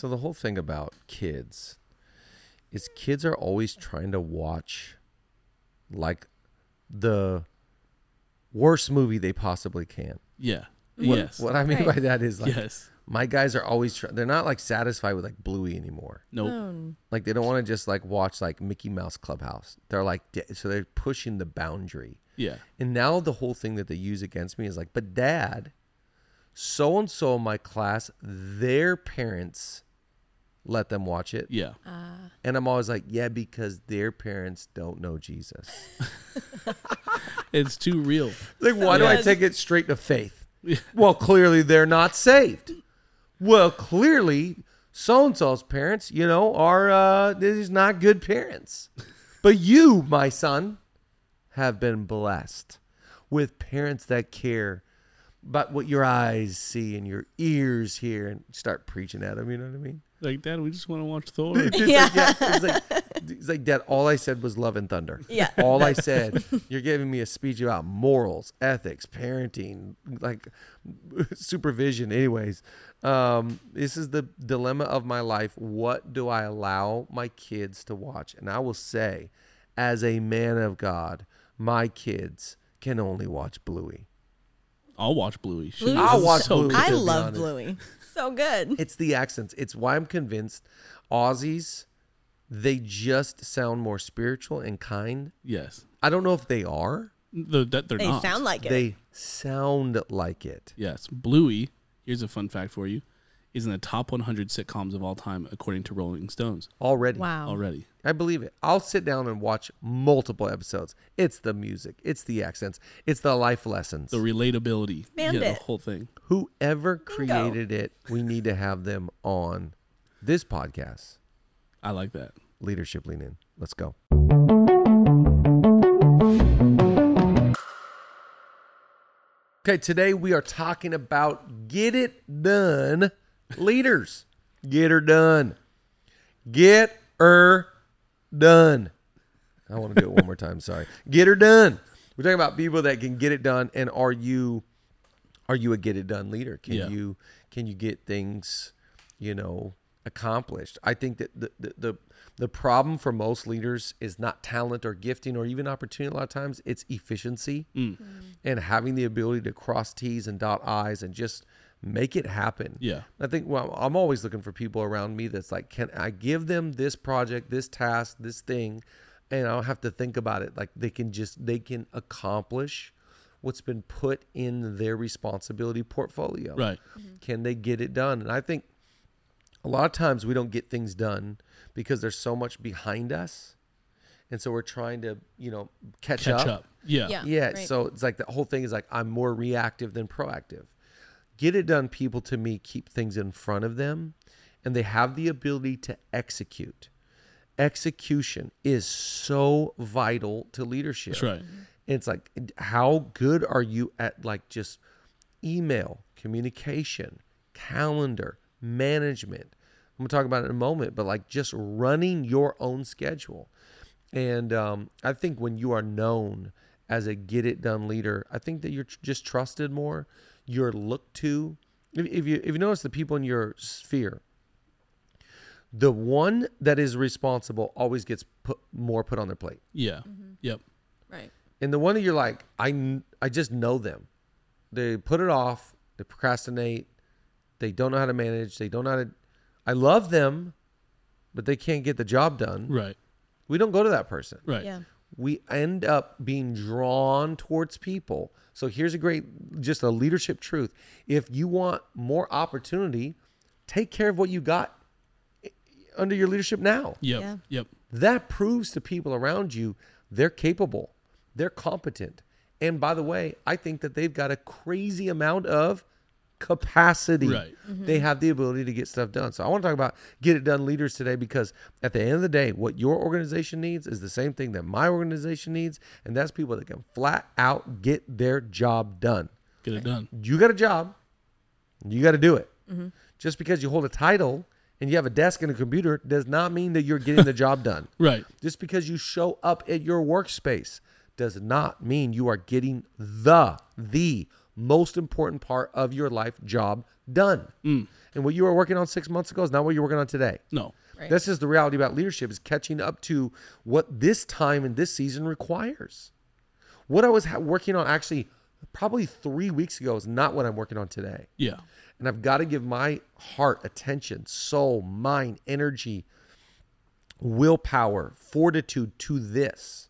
So the whole thing about kids is kids are always trying to watch like the worst movie they possibly can. Yeah. What, yes. What I mean Right. by that is like yes. my guys are always try- they're not like satisfied with like Bluey anymore. Nope. Oh, Like they don't want to just like watch like Mickey Mouse Clubhouse. They're like di- so they're pushing the boundary. Yeah. And now the whole thing that they use against me is like, but dad, so and so in my class, their parents let them watch it. Yeah. And I'm always like, yeah, because their parents don't know Jesus. It's too real. Like, why do I take it straight to faith? Well, clearly they're not saved. Well, clearly so and so's parents, you know, are uh these not good parents. But you, my son, have been blessed with parents that care about what your eyes see and your ears hear and start preaching at them, you know what I mean? Like, Dad, we just want to watch Thor. It's like, yeah, it's like, it's like, Dad, all I said was love and thunder. Yeah. All I said, you're giving me a speech about morals, ethics, parenting, like supervision. Anyways, um, this is the dilemma of my life. What do I allow my kids to watch? And I will say, as a man of God, my kids can only watch Bluey. I'll watch Bluey. I'll watch so Bluey. good. I love honest. Bluey. So good. It's the accents. It's why I'm convinced Aussies, they just sound more spiritual and kind. Yes. I don't know if they are. The, that they're They not. sound like it. They sound like it. Yes. Bluey, here's a fun fact for you, is in the top 100 sitcoms of all time, according to Rolling Stones Already. wow. already. I believe it. I'll sit down and watch multiple episodes. It's the music, it's the accents, it's the life lessons. The relatability. Yeah, the whole thing. Whoever created it, we need to have them on this podcast. I like that. Leadership Lean In. Let's go. Okay, today we are talking about get it done leaders. Get her done. Get her done. I want to do it one more time. Sorry. Get her done. We're talking about people that can get it done. And are you are you a get it done leader? Can Yeah. you can you get things, you know, accomplished? I think that the, the the the problem for most leaders is not talent or gifting or even opportunity. A lot of times, it's efficiency mm. Mm. and having the ability to cross T's and dot I's and just make it happen. Yeah. I think well, I'm always looking for people around me that's like, can I give them this project, this task, this thing, and I don't have to think about it. Like they can just they can accomplish what's been put in their responsibility portfolio. Right. Mm-hmm. Can they get it done? And I think a lot of times we don't get things done because there's so much behind us. And so we're trying to, you know, catch, Catch up. up. Yeah. Yeah. Yeah. right. So it's like the whole thing is like I'm more reactive than proactive. Get it done people to me keep things in front of them and they have the ability to execute. Execution is so vital to leadership. That's right. It's like how good are you at like just email, communication, calendar, management. I'm gonna talk about it in a moment, but like just running your own schedule. And um, I think when you are known as a get it done leader, I think that you're tr- just trusted more. You're looked to. If, if you if you notice the people in your sphere, the one that is responsible always gets put more put on their plate, Yeah. Mm-hmm. Yep. Right. and the one that you're like, I I just know them. They put it off. They procrastinate. They don't know how to manage. They don't know how to. I love them, but they can't get the job done. Right. We don't go to that person Right. Yeah. We end up being drawn towards people. So here's a great, just a leadership truth. If you want more opportunity, take care of what you got under your leadership now. Yep. Yeah. Yep. That proves to people around you they're capable, they're competent. And by the way, I think that they've got a crazy amount of capacity. Right. They mm-hmm. have the ability to get stuff done. So I want to talk about get it done leaders today because at the end of the day, what your organization needs is the same thing that my organization needs, and that's people that can flat out get their job done. Get it done. You got a job, you got to do it. Mm-hmm. Just because you hold a title and you have a desk and a computer does not mean that you're getting the job done. Right. Just because you show up at your workspace does not mean you are getting the the most important part of your life job done. Mm. And what you were working on six months ago is not what you're working on today. No. Right. That's just the reality about leadership is catching up to what this time and this season requires. What I was ha- working on actually probably three weeks ago is not what I'm working on today. Yeah. And I've got to give my heart, attention, soul, mind, energy, willpower, fortitude to this.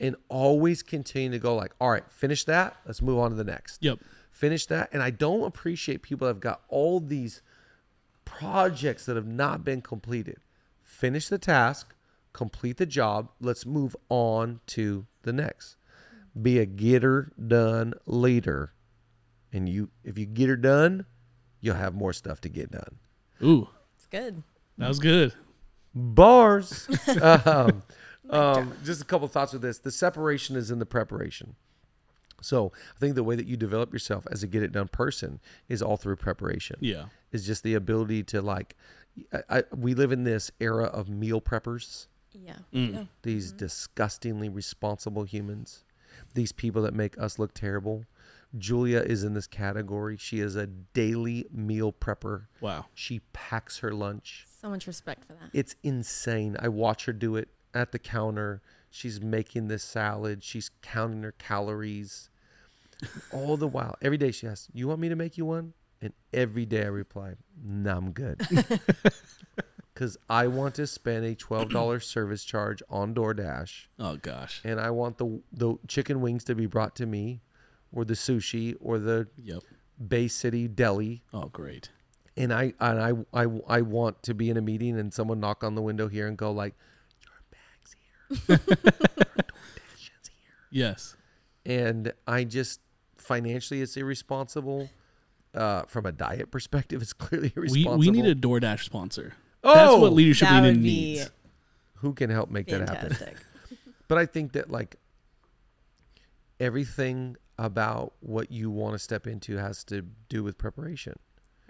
And always continue to go like, all right, finish that. Let's move on to the next. Yep. Finish that. And I don't appreciate people that have got all these projects that have not been completed. Finish the task, complete the job. Let's move on to the next. Be a getter done leader. And you if you get her done, you'll have more stuff to get done. Ooh, It's good. that was good. Bars. um, um, just a couple thoughts with this. The separation is in the preparation. So I think the way that you develop yourself as a get it done person is all through preparation. Yeah. Is just the ability to like, I, I, we live in this era of meal preppers. Yeah. Mm. Yeah. These disgustingly responsible humans. These people that make us look terrible. Julia is in this category. She is a daily meal prepper. Wow. She packs her lunch. So much respect for that. It's insane. I watch her do it at the counter. She's making this salad. She's counting her calories. All the while, every day she asks, "You want me to make you one?" And every day I reply, "No, I'm good." Because I want to spend a twelve dollars service charge on DoorDash, Oh gosh. and I want the the chicken wings to be brought to me, or the sushi, or the Yep. Bay City deli Oh great. and I and I I I want to be in a meeting and someone knock on the window here and go like, "Your bag's here, Your here," Yes. and I just financially it's irresponsible. Uh, from a diet perspective, it's clearly We irresponsible. we need a DoorDash sponsor. Oh! That's what leadership That leading would be needs. who can help make that happen. But I think that like everything about what you want to step into has to do with preparation.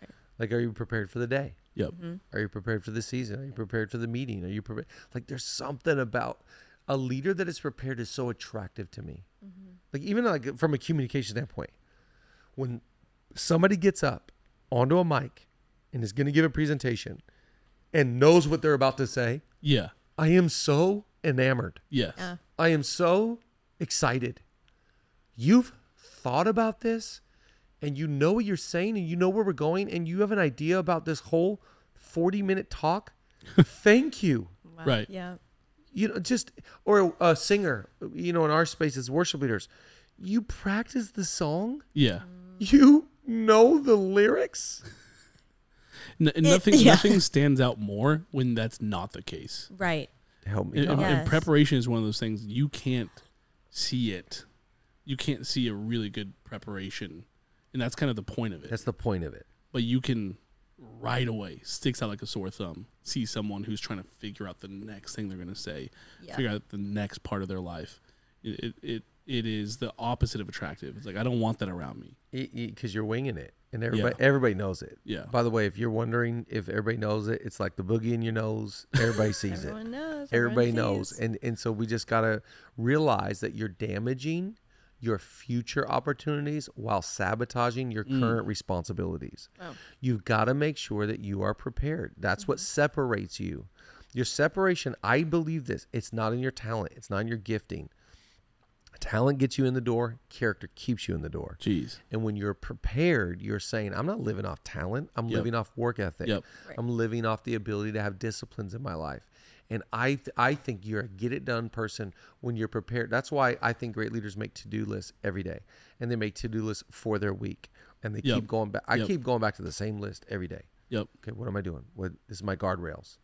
Right. Like, are you prepared for the day? Yep. Mm-hmm. Are you prepared for the season? Are you prepared for the meeting? Are you prepared? Like, there's something about a leader that is prepared is so attractive to me. Mm-hmm. Like, even like from a communication standpoint, when somebody gets up onto a mic and is going to give a presentation and knows what they're about to say, Yeah. I am so enamored. Yes. Yeah. I am so excited. You've thought about this and you know what you're saying and you know where we're going and you have an idea about this whole 40 minute talk. Thank you. Wow. Right. Yeah. You know, just, or a singer, you know, in our space as worship leaders, you practice the song, Yeah. Mm. you know the lyrics. N- nothing yeah. nothing stands out more when that's not the case. Right. Help me. And, and- God. and preparation is one of those things you can't see it. You can't see a really good preparation, and that's kind of the point of it. That's the point of it. but you can right away sticks out like a sore thumb. See someone who's trying to figure out the next thing they're going to say, Yeah. figure out the next part of their life. It, it it it is the opposite of attractive. It's like I don't want that around me. because you're winging it and everybody everybody knows it Yeah. by the way if you're wondering if everybody knows it it's like the boogie in your nose everybody sees it Everyone knows. everybody everyone knows sees. and and so we just got to realize that you're damaging your future opportunities while sabotaging your mm. current responsibilities Oh. you've got to make sure that you are prepared that's what mm-hmm. separates you your separation i believe this it's not in your talent it's not in your gifting talent gets you in the door character keeps you in the door Jeez. and when you're prepared, you're saying, I'm not living off talent. I'm Yep. living off work ethic. Yep. Right. I'm living off the ability to have disciplines in my life. And I, th- I think you're a get it done person when you're prepared. That's why I think great leaders make to do lists every day, and they make to do lists for their week, and they Yep. keep going back. I Yep. keep going back to the same list every day. Yep. Okay, what am I doing? What this is my guardrails,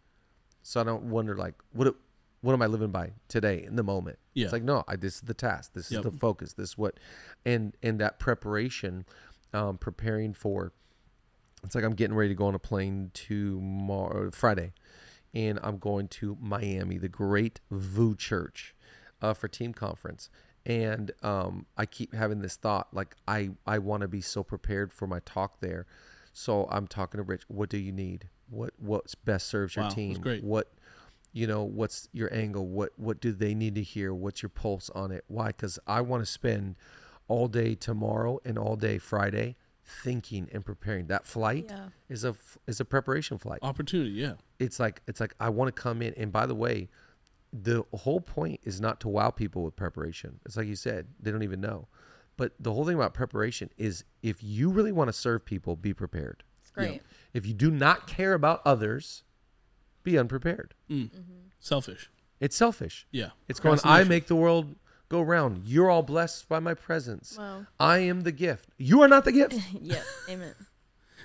so I don't wonder like what what am I living by today in the moment. Yeah. It's like no, I, this is the task. This is the focus. This is what, and and that preparation, um, preparing for. It's like I'm getting ready to go on a plane tomorrow, Friday, and I'm going to Miami, the Great VOUS Church, uh, for team conference. And um, I keep having this thought, like I I want to be so prepared for my talk there. So I'm talking to Rich. What do you need? What what best serves your Wow, team? What you know? What's your angle? What what do they need to hear? What's your pulse on it? Why? Because I want to spend all day tomorrow and all day Friday thinking and preparing. That flight Yeah. is a is a preparation flight. Opportunity, yeah. It's like it's like I want to come in and by the way, the whole point is not to wow people with preparation. It's like you said, they don't even know. But the whole thing about preparation is if you really want to serve people, be prepared. It's great. If you do not care about others, be unprepared. Mm. Mm-hmm. Selfish. It's selfish. Yeah. It's going, I make the world go round. You're all blessed by my presence. Wow. I am the gift. You are not the gift. yep. Amen.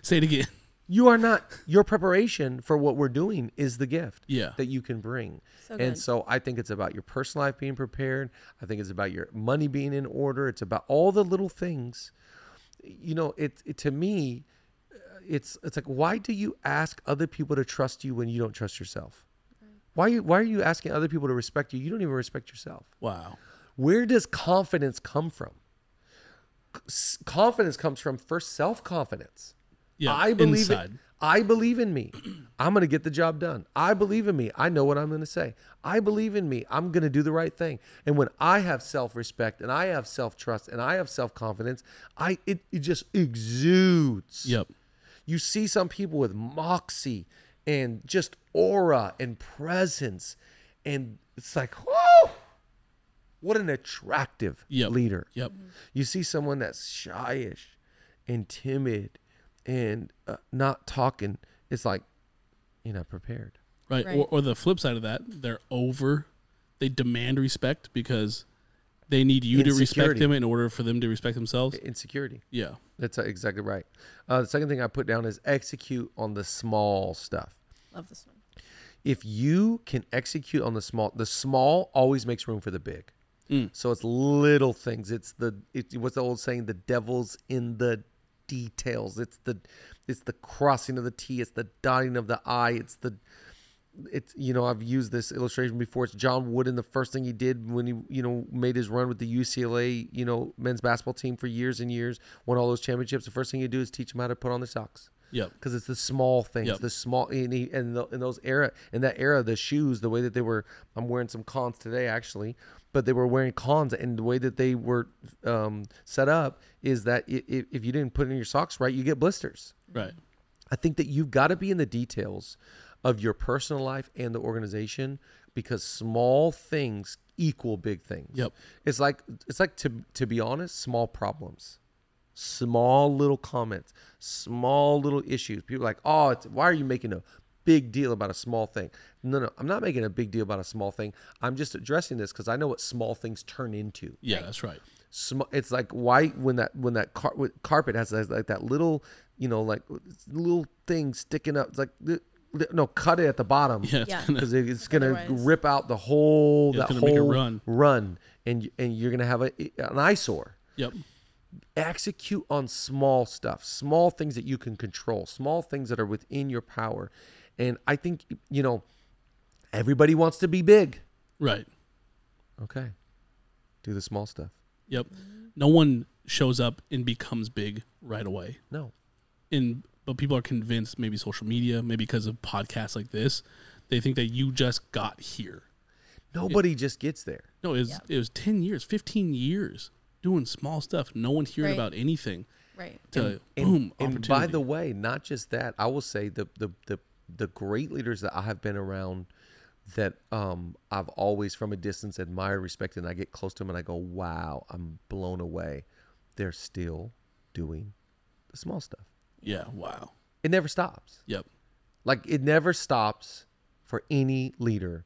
Say it again. You are not. Your preparation for what we're doing is the gift Yeah. that you can bring. So and good. so I think it's about your personal life being prepared. I think it's about your money being in order. It's about all the little things. You know, it, it to me, uh, it's it's like why do you ask other people to trust you when you don't trust yourself? Why you why are you asking other people to respect you? You don't even respect yourself. Wow. Where does confidence come from? Confidence comes from first self confidence. Yeah. I believe inside. it. I believe in me. I'm going to get the job done. I believe in me. I know what I'm going to say. I believe in me. I'm going to do the right thing. And when I have self-respect and I have self-trust and I have self-confidence, I it, it just exudes. Yep. You see some people with moxie and just aura and presence and it's like, "Whoa! What an attractive Yep. leader." Yep. You see someone that's shyish and timid and uh, not talking. It's like you're not prepared. Right. Right. Or, or the flip side of that, they're over. They demand respect because they need you to respect them in order for them to respect themselves. Insecurity. Yeah. That's uh, exactly right. Uh, the second thing I put down is execute on the small stuff. Love this one. If you can execute on the small, the small always makes room for the big. Mm. So it's little things. It's the it, what's the old saying? The devil's in the details. It's the it's the crossing of the T. It's the dotting of the I. It's the it's you know I've used this illustration before. It's John Wooden. The first thing he did when he you know made his run with the UCLA you know men's basketball team for years and years, won all those championships. The first thing you do is teach them how to put on their socks Yep. because it's the small things, Yep. the small and, he, and the, in those era in that era, the shoes, the way that they were. I'm wearing some cons today actually, but they were wearing cons, and the way that they were um, set up is that if you didn't put in your socks right, you get blisters. Right. I think that you've got to be in the details of your personal life and the organization because small things equal big things. Yep. It's like it's like to to be honest, small problems. Small little comments, small little issues. People are like, "Oh, it's, why are you making a big deal about a small thing?" No, no, I'm not making a big deal about a small thing. I'm just addressing this because I know what small things turn into Yeah, that's right. sm- it's like why when that when that car- with carpet has, has like that little you know like little thing sticking up it's like li- li- no cut it at the bottom Yeah. It's Yeah. because it's gonna Otherwise- rip out the whole Yeah, that gonna make a whole run. run and and you're gonna have a, an eyesore yep. Execute on small stuff small things that you can control small things that are within your power and i think you know everybody wants to be big Right. okay do the small stuff Yep. No one shows up and becomes big right away. no And but people are convinced maybe social media, maybe because of podcasts like this, they think that you just got here. nobody just gets there No, it was Yeah. it was ten years, fifteen years doing small stuff. No one hearing Right. about anything. Right. To and, boom, and opportunity. by the way, not just that, I will say the the the the great leaders that I have been around that um I've always from a distance admired, respected, and I get close to them and I go, wow, I'm blown away. They're still doing the small stuff. yeah, wow. It never stops. Yep. Like it never stops for any leader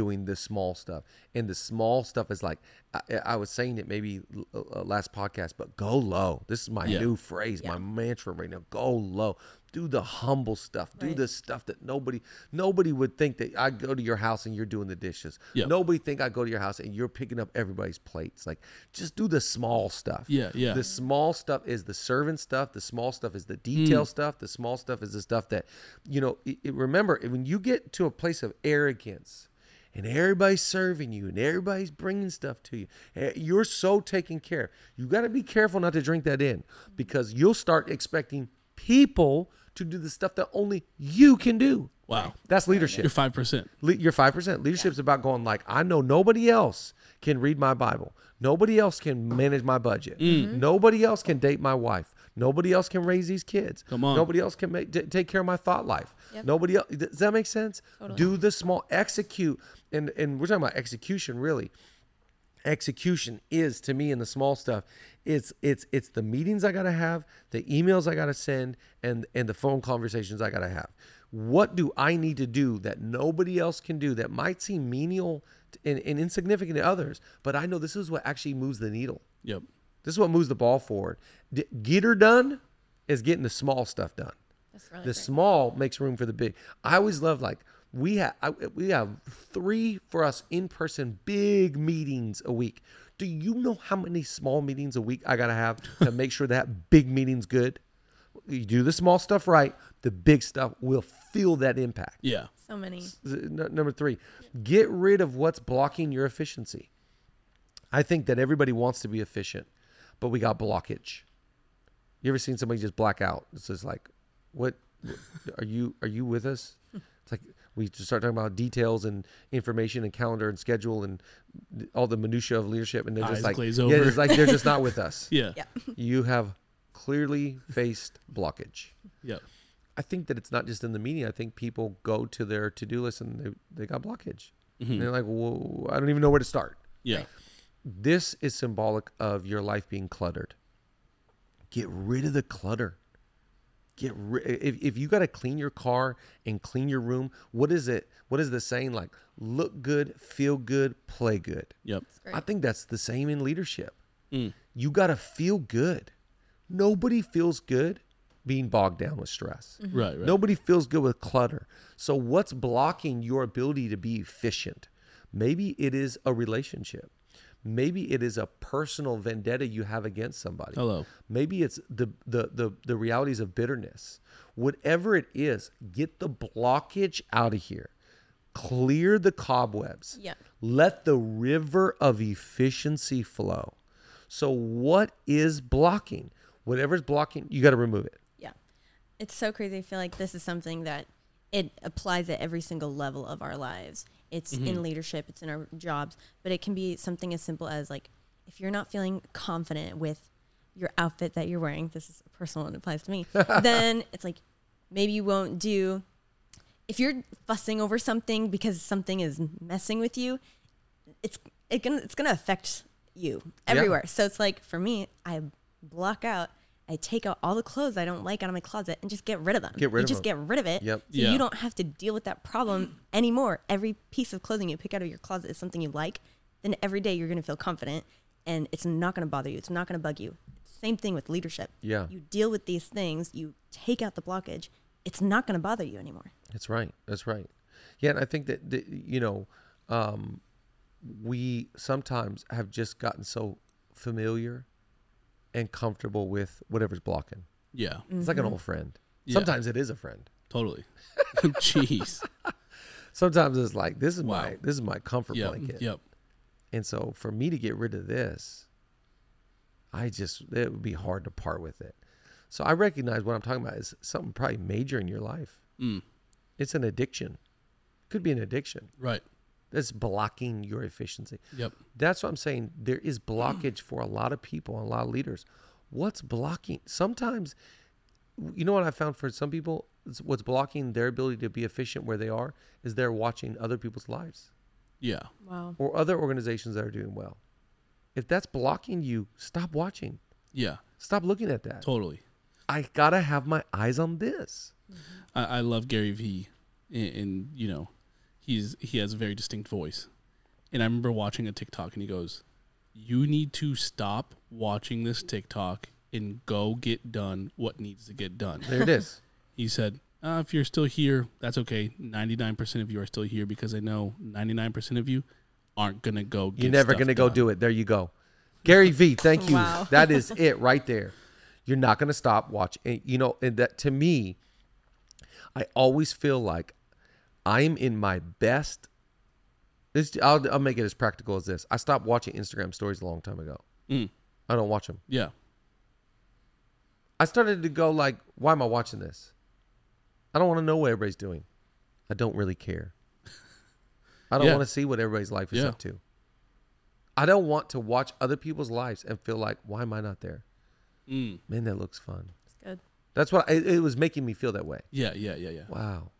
doing the small stuff. And the small stuff is like I, I was saying it maybe uh, last podcast, but go low. This is my Yeah. new phrase, my mantra right now. Go low. Do the humble stuff. Do the stuff that nobody nobody would think that I go to your house and you're doing the dishes. Yeah. Nobody think I go to your house and you're picking up everybody's plates. Like just do the small stuff. Yeah, yeah. The small stuff is the servant stuff. The small stuff is the detail Mm. stuff. The small stuff is the stuff that, you know, it, it- remember when you get to a place of arrogance and everybody's serving you and everybody's bringing stuff to you, eh, you're so taken care of. You got to be careful not to drink that in because you'll start expecting people to do the stuff that only you can do. Wow. That's leadership. You're five percent. Le- You're five percent. Leadership's about going like, I know nobody else can read my Bible. Nobody else can manage my budget. Mm. Nobody else can date my wife. Nobody else can raise these kids. Come on. Nobody else can make, t- take care of my thought life. Yep. Nobody else. Does that make sense? Totally. Do the small, execute, and and we're talking about execution really execution is to me in the small stuff it's it's it's the meetings i gotta have the emails i gotta send and and the phone conversations i gotta have what do i need to do that nobody else can do that might seem menial and, and insignificant to others but i know this is what actually moves the needle Yep. this is what moves the ball forward D- get her done is getting the small stuff done That's really the great. small makes room for the big. I always love like we have we have three for us in person big meetings a week. Do you know how many small meetings a week I gotta have to make sure that big meeting's good? You do the small stuff right, the big stuff will feel that impact. Yeah. so many. N- Number three, get rid of what's blocking your efficiency. I think that everybody wants to be efficient, but we got blockage. You ever seen somebody just black out? It's just like, what are you are you with us? It's like we start talking about details and information and calendar and schedule and all the minutia of leadership, and they're Eyes just like, glaze yeah, over. it's like they're just not with us. Yeah. Yeah. You have clearly faced blockage. Yep. I think that it's not just in the media. I think people go to their to do list and they, they got blockage. Mm-hmm. And they're like, Whoa, I don't even know where to start. Yeah. This is symbolic of your life being cluttered. Get rid of the clutter. Get ri- if, if you got to clean your car and clean your room, what is it? What is the saying like? Look good, feel good, play good. Yep. I think that's the same in leadership. Mm. You got to feel good. Nobody feels good being bogged down with stress. Right. Right. Nobody feels good with clutter. So, what's blocking your ability to be efficient? Maybe it is a relationship. Maybe it is a personal vendetta you have against somebody. Hello. Maybe it's the, the the the realities of bitterness. Whatever it is, get the blockage out of here. Clear the cobwebs. Yeah. Let the river of efficiency flow. So what is blocking? Whatever's blocking, you got to remove it. Yeah. It's so crazy. I feel like this is something that it applies at every single level of our lives. It's in mm-hmm. leadership, it's in our jobs, but it can be something as simple as like if you're not feeling confident with your outfit that you're wearing, this is a personal and it applies to me, then it's like maybe you won't do if you're fussing over something because something is messing with you, it's it gonna it's gonna affect you everywhere. So it's like for me, I block out, I take out all the clothes I don't like out of my closet and just get rid of them. Get rid you of just them. get rid of it. Yep. So Yeah. you don't have to deal with that problem anymore. Every piece of clothing you pick out of your closet is something you like. Then every day you're gonna feel confident and it's not gonna bother you. It's not gonna bug you. Same thing with leadership. Yeah. You deal with these things, you take out the blockage, it's not gonna bother you anymore. That's right. That's right. Yeah, and I think that, that you know, um, we sometimes have just gotten so familiar and comfortable with whatever's blocking. Yeah. It's like an old friend. Yeah. Sometimes it is a friend. Totally. Jeez. Sometimes it's like this is Wow. my this is my comfort Yep. blanket. Yep. And so for me to get rid of this, I just it would be hard to part with it. So I recognize what I'm talking about is something probably major in your life. Mm. It's an addiction. Could be an addiction Right. That's blocking your efficiency. Yep. That's what I'm saying. There is blockage for a lot of people and a lot of leaders. What's blocking? Sometimes, you know what I found for some people, It's what's blocking their ability to be efficient where they are is they're watching other people's lives Yeah. Wow. or other organizations that are doing well. If that's blocking you, stop watching. Yeah. Stop looking at that. Totally. I gotta have my eyes on this. I, I love Gary Vee, and, and you know, he's he has a very distinct voice. And I remember watching a TikTok, and he goes, "You need to stop watching this TikTok and go get done what needs to get done." There it is. He said, uh, "If you're still here, that's okay. Ninety nine percent of you are still here because I know ninety nine percent of you aren't gonna go. You're never gonna go do it. There you go. Gary Vee, thank you. Wow. That is it right there. You're not gonna stop watching. And, You know, and that to me, I always feel like I'm in my best. This I'll, I'll make it as practical as this. I stopped watching Instagram stories a long time ago. Mm, I don't watch them. yeah. I started to go like, why am I watching this? I don't want to know what everybody's doing. I don't really care. I don't Yeah. want to see what everybody's life is Yeah. up to. I don't want to watch other people's lives and feel like, why am I not there? Mm. Man, that looks fun. It's good. That's what it, it was making me feel that way. Yeah, yeah, yeah, yeah. Wow.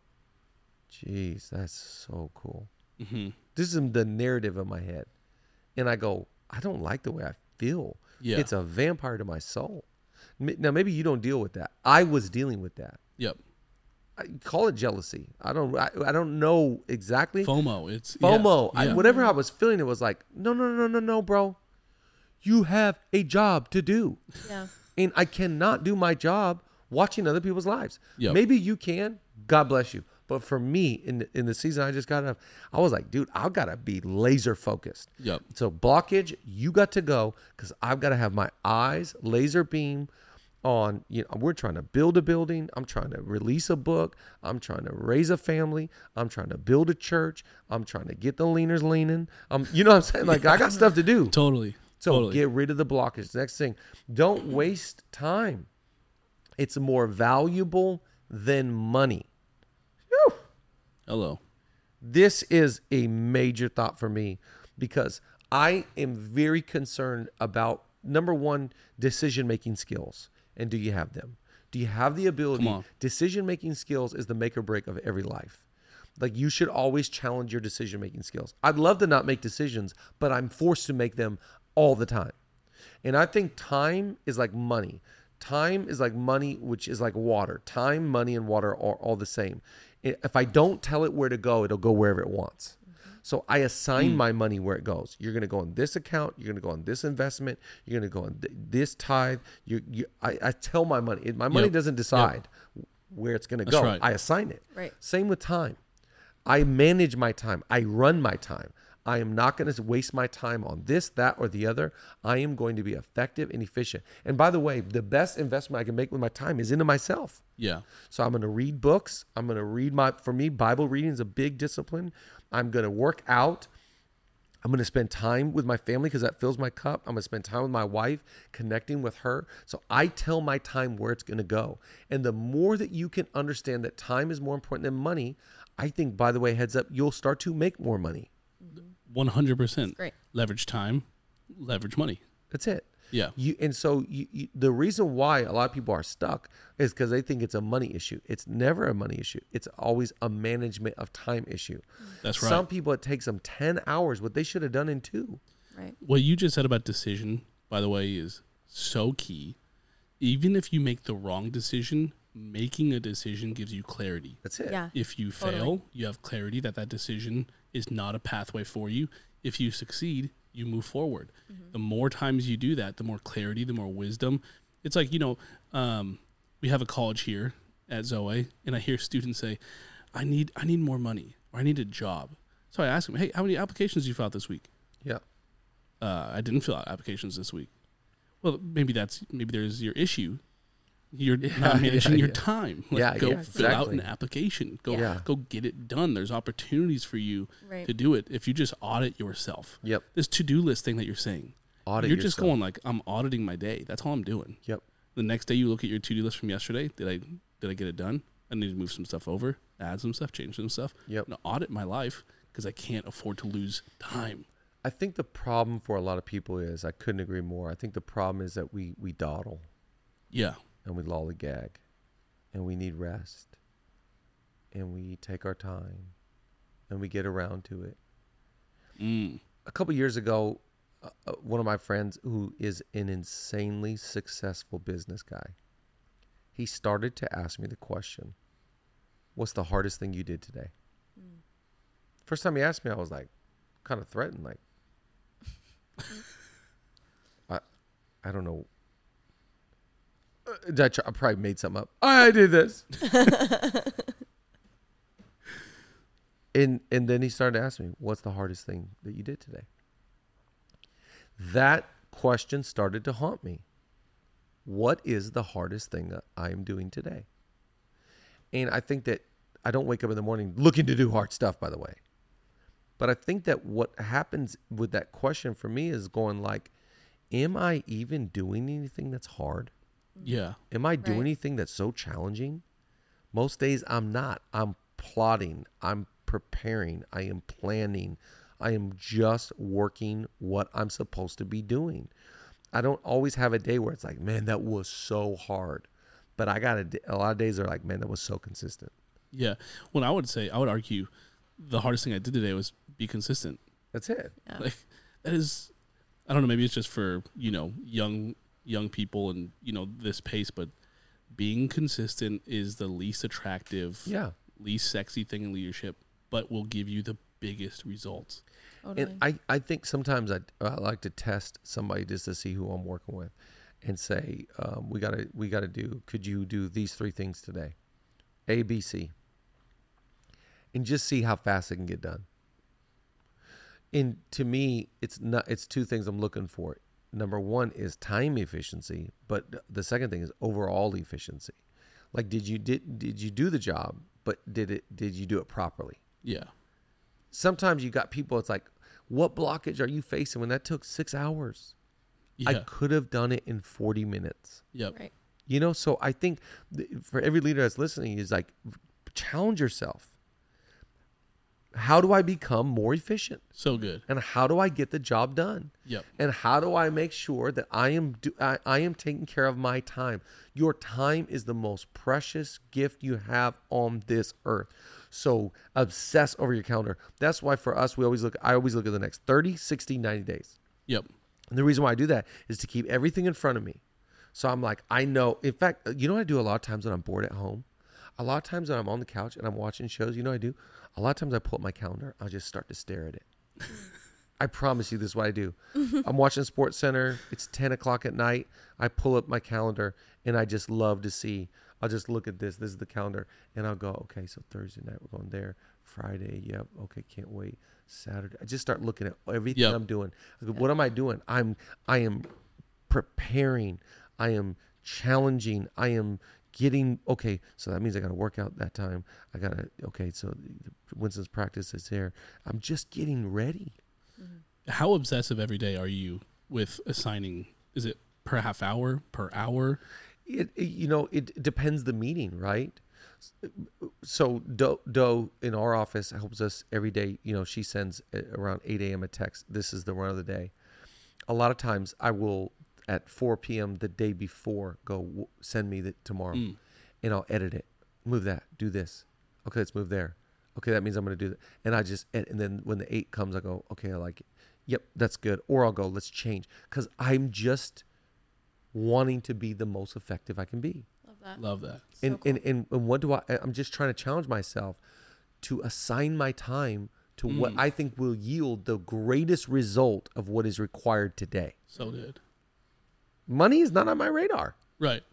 Jeez, that's so cool. hmm This is the narrative of my head. And I go, I don't like the way I feel. Yeah. It's a vampire to my soul. Now, maybe you don't deal with that. I was dealing with that. Yep. I call it jealousy. I don't. I, I don't know exactly. FOMO. It's yeah, FOMO. I, yeah. whatever I was feeling, it was like, no, no, no, no, no, bro. You have a job to do, Yeah. and I cannot do my job watching other people's lives. Yep. Maybe you can. God bless you. But for me, in the, in the season I just got of, I was like, dude, I've got to be laser focused. Yep. So blockage, you got to go because I've got to have my eyes laser beam on. You know, we're trying to build a building. I'm trying to release a book. I'm trying to raise a family. I'm trying to build a church. I'm trying to get the leaners leaning. Um, you know what I'm saying? Like I got stuff to do. Totally. So totally. get rid of the blockage. Next thing, don't waste time. It's more valuable than money. Hello. This is a major thought for me because I am very concerned about number one, decision making skills. And do you have them? Do you have the ability? Decision making skills is the make or break of every life. Like you should always challenge your decision making skills. I'd love to not make decisions, but I'm forced to make them all the time. And I think time is like money. Time is like money, which is like water. Time, money, and water are all the same. I- If I don't tell it where to go, it'll go wherever it wants. Mm-hmm. So I assign mm. my money where it goes. You're going to go on this account. You're going to go on this investment. You're going to go on th- this tithe. You, you, I, I tell my money. It- My money Yep. doesn't decide where it's going to go. right. I assign it. Right. Same with time. I manage my time. I run my time. I am not going to waste my time on this, that, or the other. I am going to be effective and efficient. And by the way, the best investment I can make with my time is into myself. Yeah. So I'm going to read books. I'm going to read my, for me, Bible reading is a big discipline. I'm going to work out. I'm going to spend time with my family because that fills my cup. I'm going to spend time with my wife, connecting with her. So I tell my time where it's going to go. And the more that you can understand that time is more important than money, I think, by the way, heads up, you'll start to make more money. Mm-hmm. One hundred percent. Great. Leverage time. Leverage money. That's it. Yeah. You and so you, you, the reason why a lot of people are stuck is because they think it's a money issue. It's never a money issue. It's always a management of time issue. Mm-hmm. That's right. Some people it takes them ten hours, what they should have done in two. Right. What you just said about decision, by the way, is so key. Even if you make the wrong decision, making a decision gives you clarity. That's it. Yeah. If you fail, Totally. you have clarity that that decision is not a pathway for you. If you succeed, you move forward. Mm-hmm. The more times you do that, the more clarity, the more wisdom. It's like, you know, um, we have a college here at Zoe, and I hear students say, I need I need more money or I need a job. So I ask them, hey, how many applications you filed this week? Yeah. uh, I didn't fill out applications this week. Well, maybe that's maybe there's your issue. You're Yeah, not managing yeah, your yeah. time. Like, Yeah, go yeah, fill out an application. Go Yeah. go get it done. There's opportunities for you Right. to do it if you just audit yourself. Yep. This to do list thing that you're saying, Audit you're just going like I'm auditing my day. That's all I'm doing. Yep. The next day you look at your to do list from yesterday. Did I did I get it done? I need to move some stuff over, add some stuff, change some stuff. Yep. And audit my life because I can't afford to lose time. I think the problem for a lot of people is I couldn't agree more. I think the problem is that we we dawdle Yeah. And we lollygag and we need rest and we take our time and we get around to it. Mm. a couple years ago, uh, uh, one of my friends who is an insanely successful business guy, he started to ask me the question, "What's the hardest thing you did today?" First time he asked me, I was like, kind of threatened, like, I, I don't know. Did I, I probably made something up. I did this. and and then he started to ask me, "What's the hardest thing that you did today?" That question started to haunt me. What is the hardest thing that I am doing today? And I think that I don't wake up in the morning looking to do hard stuff, by the way. But I think that what happens with that question for me is going like, am I even doing anything that's hard? Yeah. Am I doing Right. anything that's so challenging? Most days I'm not. I'm plotting. I'm preparing. I am planning. I am just working what I'm supposed to be doing. I don't always have a day where it's like, man, that was so hard. But I got a lot of days are like, man, that was so consistent. Yeah. Well, I would say I would argue the hardest thing I did today was be consistent. That's it. Yeah. Like that is, I don't know. Maybe it's just for you know young young people and you know this pace, but being consistent is the least attractive, Yeah. least sexy thing in leadership, but will give you the biggest results. Totally. And I, I think sometimes I, I like to test somebody just to see who I'm working with and say, um, we gotta we gotta do could you do these three things today? A, B, C. And just see how fast it can get done. And to me, it's not it's two things I'm looking for. Number one is time efficiency, but the second thing is overall efficiency. Like did you did did you do the job, but did it did you do it properly? Yeah. sometimes you got people it's like what blockage are you facing when that took six hours i could have done it in 40 minutes yep. right. you know so i think th- for every leader that's listening is like challenge yourself how do i become more efficient So good. and how do i get the job done Yep. and how do I make sure that I am do, I, I am taking care of my time? Your time is the most precious gift you have on this earth. So obsess over your calendar. That's why for us we always look I always look at the next 30, 60, 90 days. Yep. And the reason why I do that is to keep everything in front of me. So I'm like, I know. In fact, you know what I do a lot of times when I'm bored at home? A lot of times when I'm on the couch and I'm watching shows, you know what I do? A lot of times I pull up my calendar. I'll just start to stare at it. I promise you this is what I do. I'm watching Sports Center. It's 10 o'clock at night. I pull up my calendar and I just love to see. I'll just look at this. This is the calendar. And I'll go, okay, so Thursday night we're going there. Friday, yep. Okay, can't wait. Saturday. I just start looking at everything Yep. I'm doing. I go, what am I doing? I'm I am preparing. I am challenging. I am getting okay. So that means I got to work out that time. I got to okay. So Winston's practice is there. I'm just getting ready. How obsessive every day are you with assigning? Is it per half hour, per hour? It, it- you know it depends the meeting, right? So Doe, Do in our office helps us every day. You know she sends uh, around 8 a.m. a text. This is the run of the day. A lot of times I will at 4 p.m. the day before go "W- send me the tomorrow, Mm. and I'll edit it. Move that. Do this. Okay, let's move there. Okay, that means I'm going to do that. And I just ed- and then when the eight comes, I go okay, I like it. Yep, that's good. Or I'll go let's change because I'm just wanting to be the most effective I can be. Love that. Love that. So and, cool. and, and and what do I? I'm just trying to challenge myself to assign my time to what Mm. I think will yield the greatest result of what is required today. So good. Money is not on my radar. Right.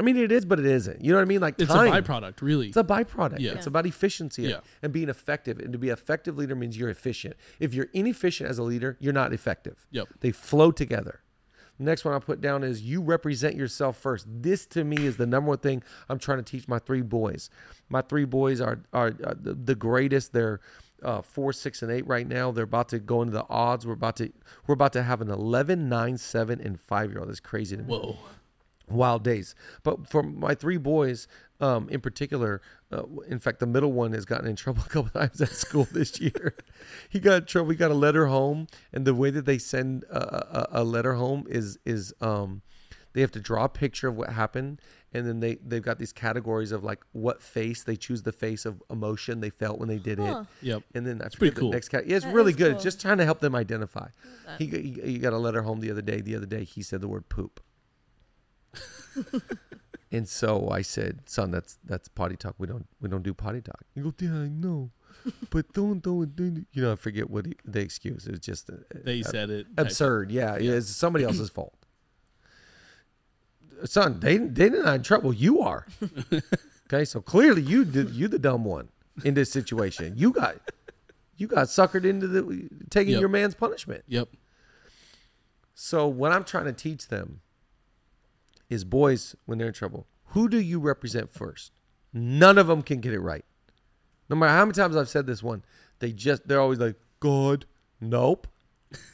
I mean, it is, but it isn't. You know what I mean? Like It's time. a byproduct, really. It's a byproduct. Yeah. It's about efficiency Yeah. and being effective. And to be an effective leader means you're efficient. If you're inefficient as a leader, you're not effective. Yep. They flow together. Next one I'll put down is you represent yourself first. This to me is the number one thing I'm trying to teach my three boys. My three boys are are, the, the greatest. They're uh, four, six, and eight right now. They're about to go into the odds. We're about to we're about to have an 11, 9, 7, and five year old. That's crazy to me Whoa. wild days. But for my three boys, um, in particular, uh, in fact, the middle one has gotten in trouble a couple times at school this year. he got in trouble. He got a letter home, and the way that they send a, a, a letter home is is um, they have to draw a picture of what happened, and then they they've got these categories of like what face they choose the face of emotion they felt when they did Huh. it. Yep. And then that's pretty forget the cool. next cat. Yeah, it's That really good. cool. It's just trying to help them identify. that. He, he he got a letter home the other day. The other day he said the word poop. and so I said, "Son, that's that's potty talk. We don't we don't do potty talk." He goes, "Yeah, I know, but don't don't don't." You know, I forget what he, the excuse. It was just uh, They uh, said it. absurd. Yeah, Yeah. it's somebody else's fault. Son, they they not in trouble. You are. okay, so clearly you did you the dumb one in this situation. You got you got suckered into the taking Yep. your man's punishment. Yep. So what I'm trying to teach them is boys when they're in trouble, who do you represent first? None of them can get it right. No matter how many times I've said this one, they just they're always like, God, nope.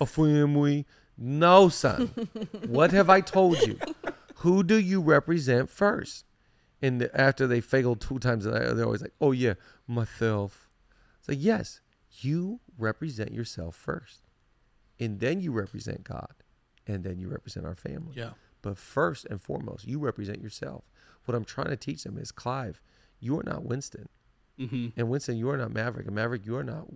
A family. No, son. what have I told you? Who do you represent first? And the, after they failed two times, they're always like, oh yeah, myself. It's like, yes, you represent yourself first. And then you represent God. And then you represent our family. Yeah. But first and foremost, you represent yourself. What I'm trying to teach them is Clive, you are not Winston. Mm-hmm. And Winston, you are not Maverick. And Maverick, you are not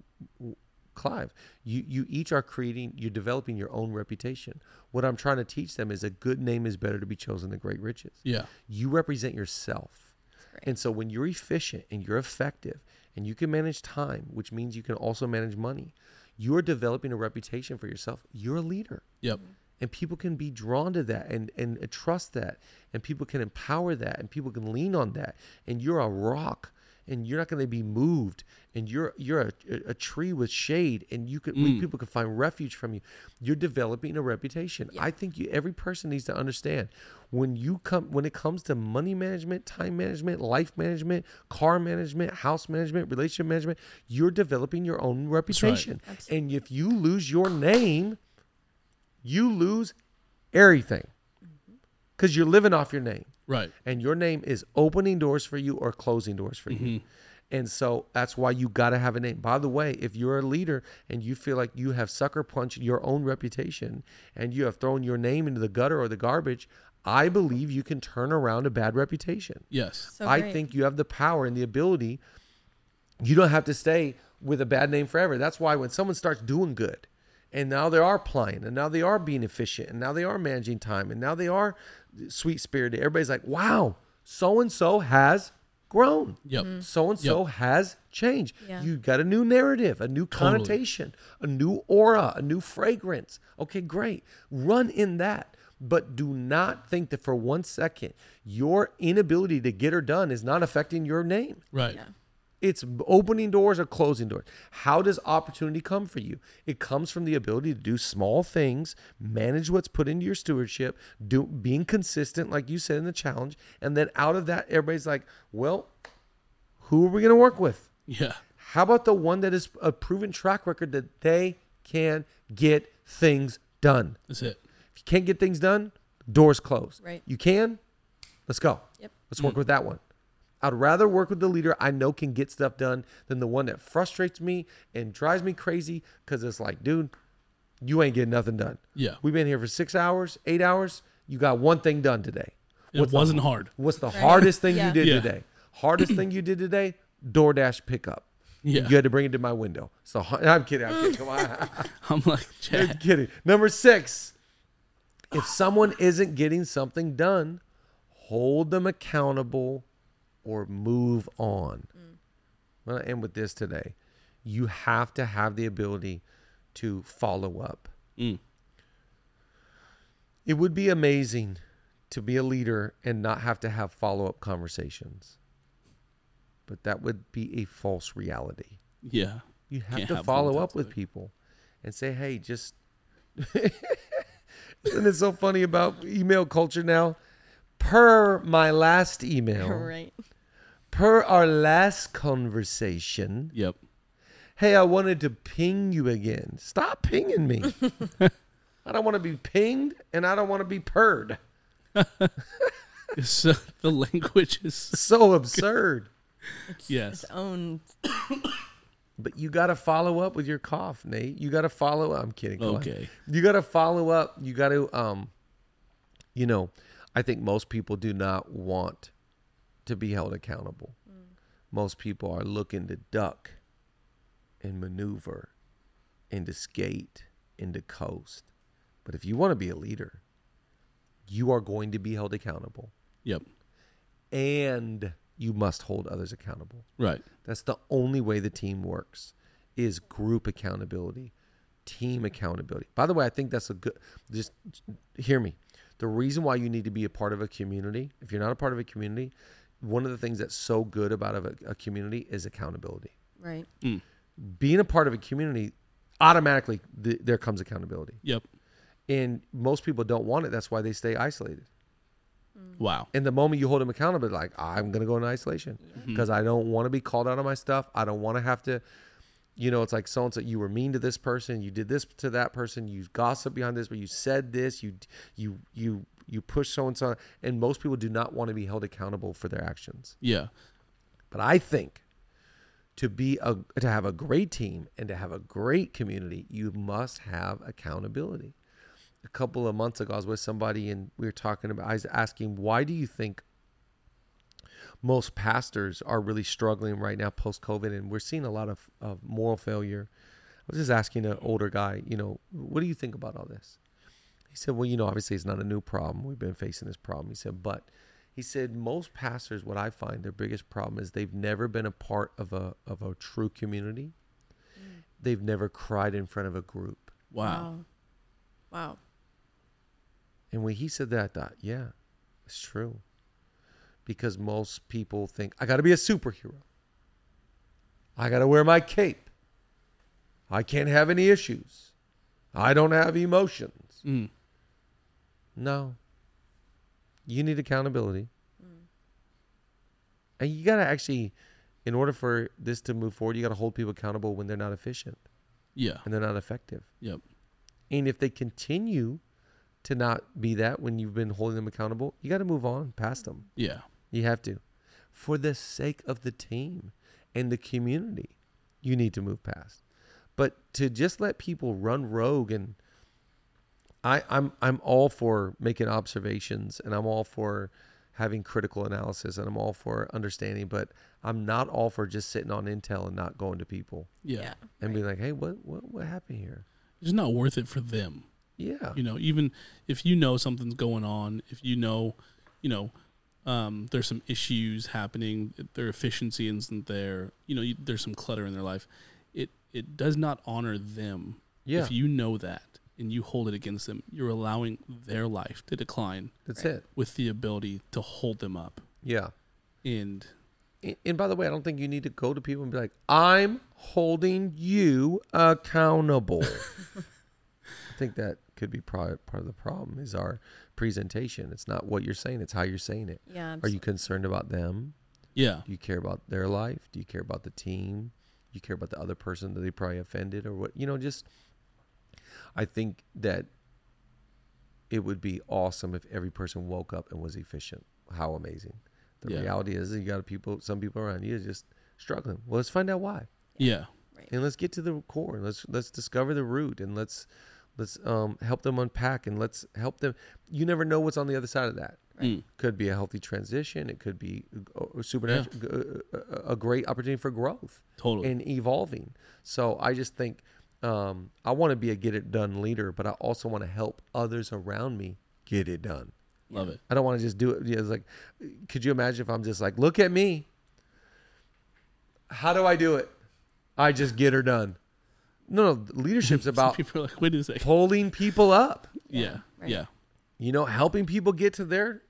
Clive. You you each are creating, you're developing your own reputation. What I'm trying to teach them is a good name is better to be chosen than great riches. Yeah. You represent yourself. And so when you're efficient and you're effective and you can manage time, which means you can also manage money, you're developing a reputation for yourself. You're a leader Yep. Mm-hmm. and people can be drawn to that and and trust that and people can empower that and people can lean on that and you're a rock and you're not going to be moved and you're you're a, a tree with shade and you can Mm. people can find refuge from you. You're developing a reputation. I think you every person needs to understand when you come when it comes to money management time management life management car management house management relationship management you're developing your own reputation. And if you lose your name you lose everything because you're living off your name Right. and your name is opening doors for you or closing doors for you mm-hmm. and so that's why you got to have a name by the way if you're a leader and you feel like you have sucker punched your own reputation and you have thrown your name into the gutter or the garbage i believe you can turn around a bad reputation Yes. So I think you have the power and the ability. You don't have to stay with a bad name forever. That's why when someone starts doing good, and now they are applying, and now they are being efficient, and now they are managing time, and now they are sweet spirited, everybody's like, wow, so and so has grown. Yep. So and so has changed. Yeah. You got a new narrative, a new Totally. connotation, a new aura, a new fragrance. Okay, great. Run in that. But do not think that for one second your inability to get her done is not affecting your name. Right. Yeah. It's opening doors or closing doors. How does opportunity come for you? It comes from the ability to do small things, manage what's put into your stewardship, do being consistent, like you said in the challenge, and then out of that, everybody's like, "Well, who are we going to work with? Yeah. How about the one that is a proven track record that they can get things done? That's it. If you can't get things done, doors closed. Right. You can, let's go. Yep. Let's work mm. with that one. I'd rather work with the leader I know can get stuff done than the one that frustrates me and drives me crazy because it's like, dude, you ain't getting nothing done. Yeah. We've been here for six hours, eight hours. You got one thing done today. It What's the- wasn't hard. What's the hardest thing Yeah. you did Yeah. today? Hardest thing you did today? DoorDash pickup. Yeah. You had to bring it to my window. So I'm kidding. I'm kidding. Come on. I'm like, I'm Chad. kidding. Number six, if someone isn't getting something done, hold them accountable or move on. I'm going to end with this today. You have to have the ability to follow up. Mm. It would be amazing to be a leader and not have to have follow up conversations. But that would be a false reality. Yeah. You have Can't to have follow up with people and say, hey, just. Isn't it so funny about email culture now? Per my last email, right. per our last conversation, Yep. hey, I wanted to ping you again. Stop pinging me. I don't want to be pinged and I don't want to be purred. So the language is So absurd. yes. Its own. But you got to follow up with your cough, Nate. You got to follow up. I'm kidding. Okay. You got to follow up. You got to, um, you know, I think most people do not want to be held accountable. Mm. Most people are looking to duck and maneuver and to skate and to coast. But if you want to be a leader, you are going to be held accountable Yep. and you must hold others accountable. Right. That's the only way the team works is group accountability, team accountability. By the way, I think that's a good just hear me. The reason why you need to be a part of a community, if you're not a part of a community, one of the things that's so good about a, a community is accountability. Right. Mm. Being a part of a community, automatically th- there comes accountability. Yep. And most people don't want it. That's why they stay isolated. Mm. Wow. And the moment you hold them accountable, like I'm gonna go in isolation because I don't want to be called out on my stuff. I don't want to have to, you know, it's like so and so. You were mean to this person. You did this to that person. You gossip behind this, but you said this. You you you you push so and so. And most people do not want to be held accountable for their actions. Yeah. But I think to be a to have a great team and to have a great community, you must have accountability. A couple of months ago, I was with somebody and we were talking about. I was asking, why do you think most pastors are really struggling right now post COVID, and we're seeing a lot of, of moral failure. I was just asking an older guy, you know, what do you think about all this? He said, well, you know, obviously it's not a new problem. We've been facing this problem. He said, but he said most pastors, what I find their biggest problem is they've never been a part of a of a true community. Mm. They've never cried in front of a group. Wow. Wow. And when he said that, I thought, yeah, it's true. Because most people think, I got to be a superhero. I got to wear my cape. I can't have any issues. I don't have emotions. Mm. No. You need accountability. And you got to actually, in order for this to move forward, you got to hold people accountable when they're not efficient Yeah. and they're not effective. Yep. And if they continue to not be that when you've been holding them accountable, you got to move on past them. Yeah. You have to. For the sake of the team and the community, you need to move past. But to just let people run rogue and I, I'm I'm all for making observations and I'm all for having critical analysis and I'm all for understanding, but I'm not all for just sitting on intel and not going to people Yeah. and being like, hey, what what what happened here? It's not worth it for them. Yeah. You know, even if you know something's going on, if you know, you know, um, there's some issues happening, their efficiency isn't there. You know, you, there's some clutter in their life. It it does not honor them. Yeah. If you know that and you hold it against them, you're allowing their life to decline That's Right. it. with the ability to hold them up. Yeah. And And- And by the way, I don't think you need to go to people and be like, I'm holding you accountable. I think that could be part, part of the problem is our presentation. It's not what you're saying, it's how you're saying it. Yeah. Are you concerned about them? yeah, Do you care about their life? Do you care about the team? Do you care about the other person that they probably offended or what? You know, just I think that it would be awesome if every person woke up and was efficient. How amazing. The Yeah. reality is you got people some people around you just struggling. Well, let's find out why. yeah, Right. And let's get to the core. Let's let's discover the root and let's let's um help them unpack and let's help them you never know what's on the other side of that Mm. could be a healthy transition. It could be a, a supernatural, a, a great opportunity for growth totally. and evolving. So I just think um, I want to be a get it done leader, but I also want to help others around me get it done. Love it. I don't want to just do it. Yeah, it's like, could you imagine if I'm just like, look at me. How do I do it? I just get her done. No, no. Leadership's about People like, wait a second. pulling people up. Yeah, right. yeah, you know, helping people get to their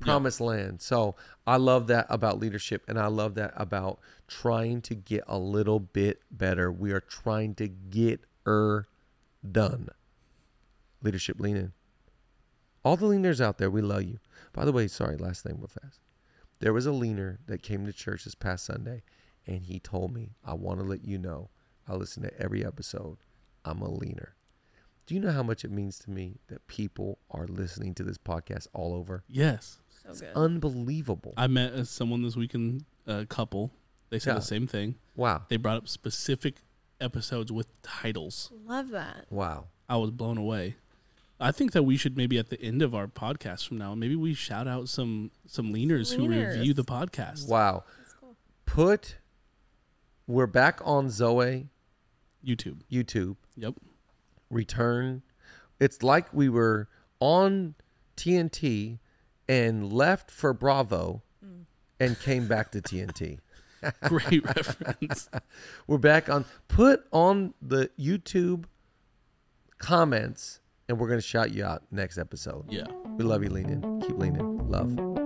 promised land. So I love that about leadership, and I love that about trying to get a little bit better. We are trying to get er done. Leadership, lean in. All the leaners out there, we love you. By the way, sorry, last thing real fast. There was a leaner that came to church this past Sunday, and he told me, I want to let you know, I listen to every episode. I'm a leaner. Do you know how much it means to me that people are listening to this podcast all over? yes. So good. Unbelievable. I met uh, someone this weekend, a couple. They said Yeah. the same thing. Wow. They brought up specific episodes with titles. Love that. Wow. I was blown away. I think that we should maybe at the end of our podcast from now, maybe we shout out some some leaners, who review the podcast. Wow. That's cool. Put, we're back on Zoe YouTube. YouTube. Yep. Return. It's like we were on TNT and left for Bravo mm. and came back to TNT. Great reference. We're back on, put on the YouTube comments and we're going to shout you out next episode. Yeah. We love you, lean in. Keep leaning. Love.